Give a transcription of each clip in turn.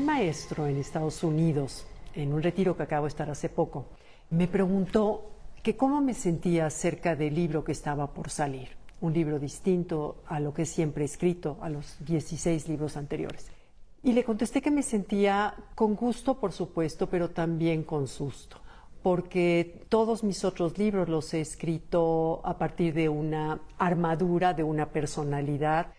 un maestro en Estados Unidos, en un retiro que acabo de estar hace poco, me preguntó que cómo me sentía acerca del libro que estaba por salir, un libro distinto a lo que siempre he escrito, a los 16 libros anteriores. Y le contesté que me sentía con gusto, por supuesto, pero también con susto, porque todos mis otros libros los he escrito a partir de una armadura, de una personalidad,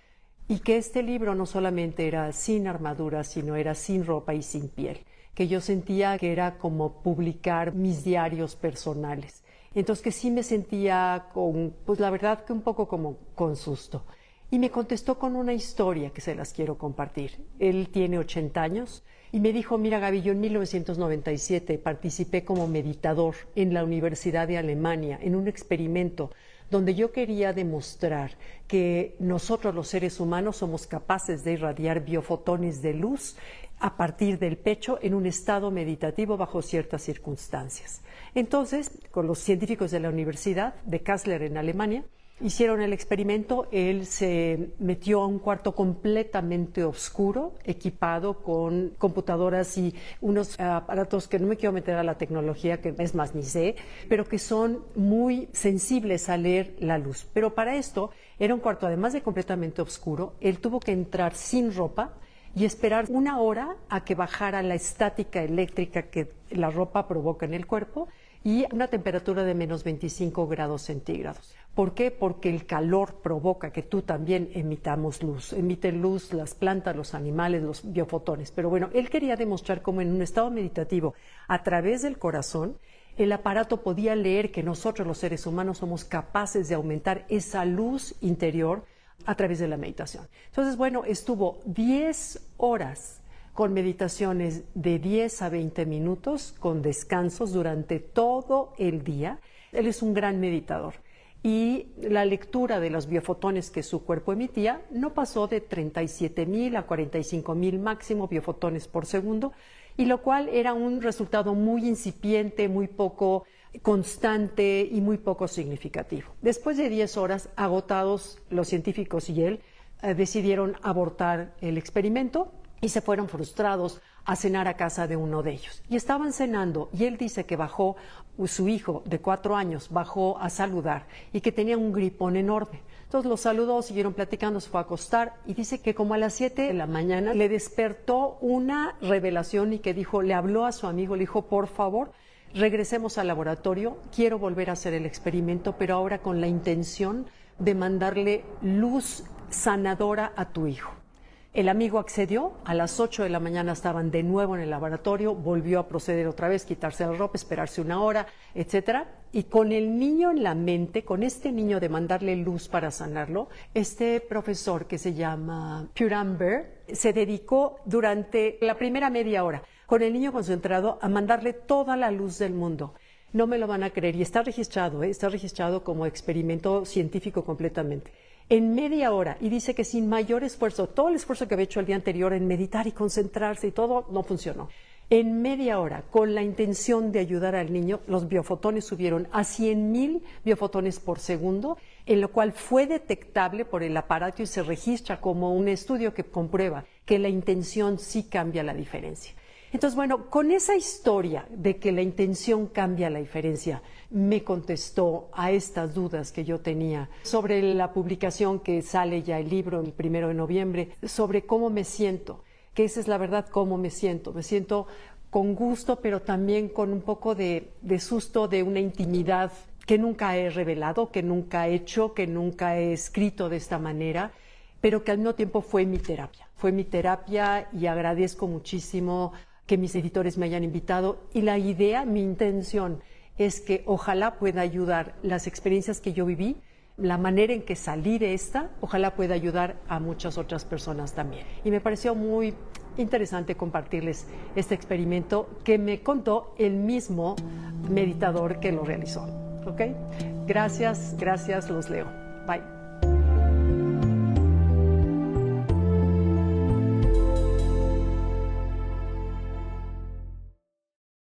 y que este libro no solamente era sin armadura, sino era sin ropa y sin piel, que yo sentía que era como publicar mis diarios personales. Entonces que sí me sentía con, pues la verdad que un poco como con susto. Y me contestó con una historia que se las quiero compartir. Él tiene 80 años y me dijo, mira Gaby, yo en 1997 participé como meditador en la Universidad de Alemania en un experimento donde yo quería demostrar que nosotros los seres humanos somos capaces de irradiar biofotones de luz a partir del pecho en un estado meditativo bajo ciertas circunstancias. Entonces, con los científicos de la Universidad de Kassler en Alemania, Hicieron el experimento, él se metió a un cuarto completamente oscuro, equipado con computadoras y unos aparatos que no me quiero meter a la tecnología, que es más ni sé, pero que son muy sensibles a leer la luz. Pero para esto era un cuarto, además de completamente oscuro, él tuvo que entrar sin ropa y esperar una hora a que bajara la estática eléctrica que la ropa provoca en el cuerpo y una temperatura de menos 25 grados centígrados. ¿Por qué? Porque el calor provoca que tú también emitamos luz. Emiten luz las plantas, los animales, los biofotones. Pero bueno, él quería demostrar cómo en un estado meditativo, a través del corazón, el aparato podía leer que nosotros los seres humanos somos capaces de aumentar esa luz interior a través de la meditación. Entonces, bueno, estuvo 10 horas con meditaciones de 10 a 20 minutos, con descansos durante todo el día. Él es un gran meditador y la lectura de los biofotones que su cuerpo emitía no pasó de 37 mil a 45 mil máximo biofotones por segundo, y lo cual era un resultado muy incipiente, muy poco constante y muy poco significativo. Después de 10 horas, agotados los científicos y él, eh, decidieron abortar el experimento y se fueron frustrados a cenar a casa de uno de ellos. Y estaban cenando y él dice que bajó, su hijo de cuatro años bajó a saludar y que tenía un gripón enorme. Entonces los saludó, siguieron platicando, se fue a acostar y dice que como a las siete de la mañana le despertó una revelación y que dijo, le habló a su amigo, le dijo, por favor, regresemos al laboratorio, quiero volver a hacer el experimento, pero ahora con la intención de mandarle luz sanadora a tu hijo. El amigo accedió, a las 8 de la mañana estaban de nuevo en el laboratorio, volvió a proceder otra vez, quitarse la ropa, esperarse una hora, etcétera. Y con el niño en la mente, con este niño de mandarle luz para sanarlo, este profesor que se llama Puramber se dedicó durante la primera media hora, con el niño concentrado, a mandarle toda la luz del mundo. No me lo van a creer y está registrado, ¿eh? está registrado como experimento científico completamente en media hora y dice que sin mayor esfuerzo, todo el esfuerzo que había hecho el día anterior en meditar y concentrarse y todo no funcionó. En media hora, con la intención de ayudar al niño, los biofotones subieron a 100.000 biofotones por segundo, en lo cual fue detectable por el aparato y se registra como un estudio que comprueba que la intención sí cambia la diferencia. Entonces, bueno, con esa historia de que la intención cambia la diferencia, me contestó a estas dudas que yo tenía sobre la publicación que sale ya el libro el primero de noviembre, sobre cómo me siento, que esa es la verdad, cómo me siento. Me siento con gusto, pero también con un poco de, de susto de una intimidad que nunca he revelado, que nunca he hecho, que nunca he escrito de esta manera, pero que al mismo tiempo fue mi terapia. Fue mi terapia y agradezco muchísimo que mis editores me hayan invitado y la idea, mi intención es que ojalá pueda ayudar las experiencias que yo viví, la manera en que salí de esta, ojalá pueda ayudar a muchas otras personas también. Y me pareció muy interesante compartirles este experimento que me contó el mismo meditador que lo realizó. Gracias, gracias, los leo. Bye.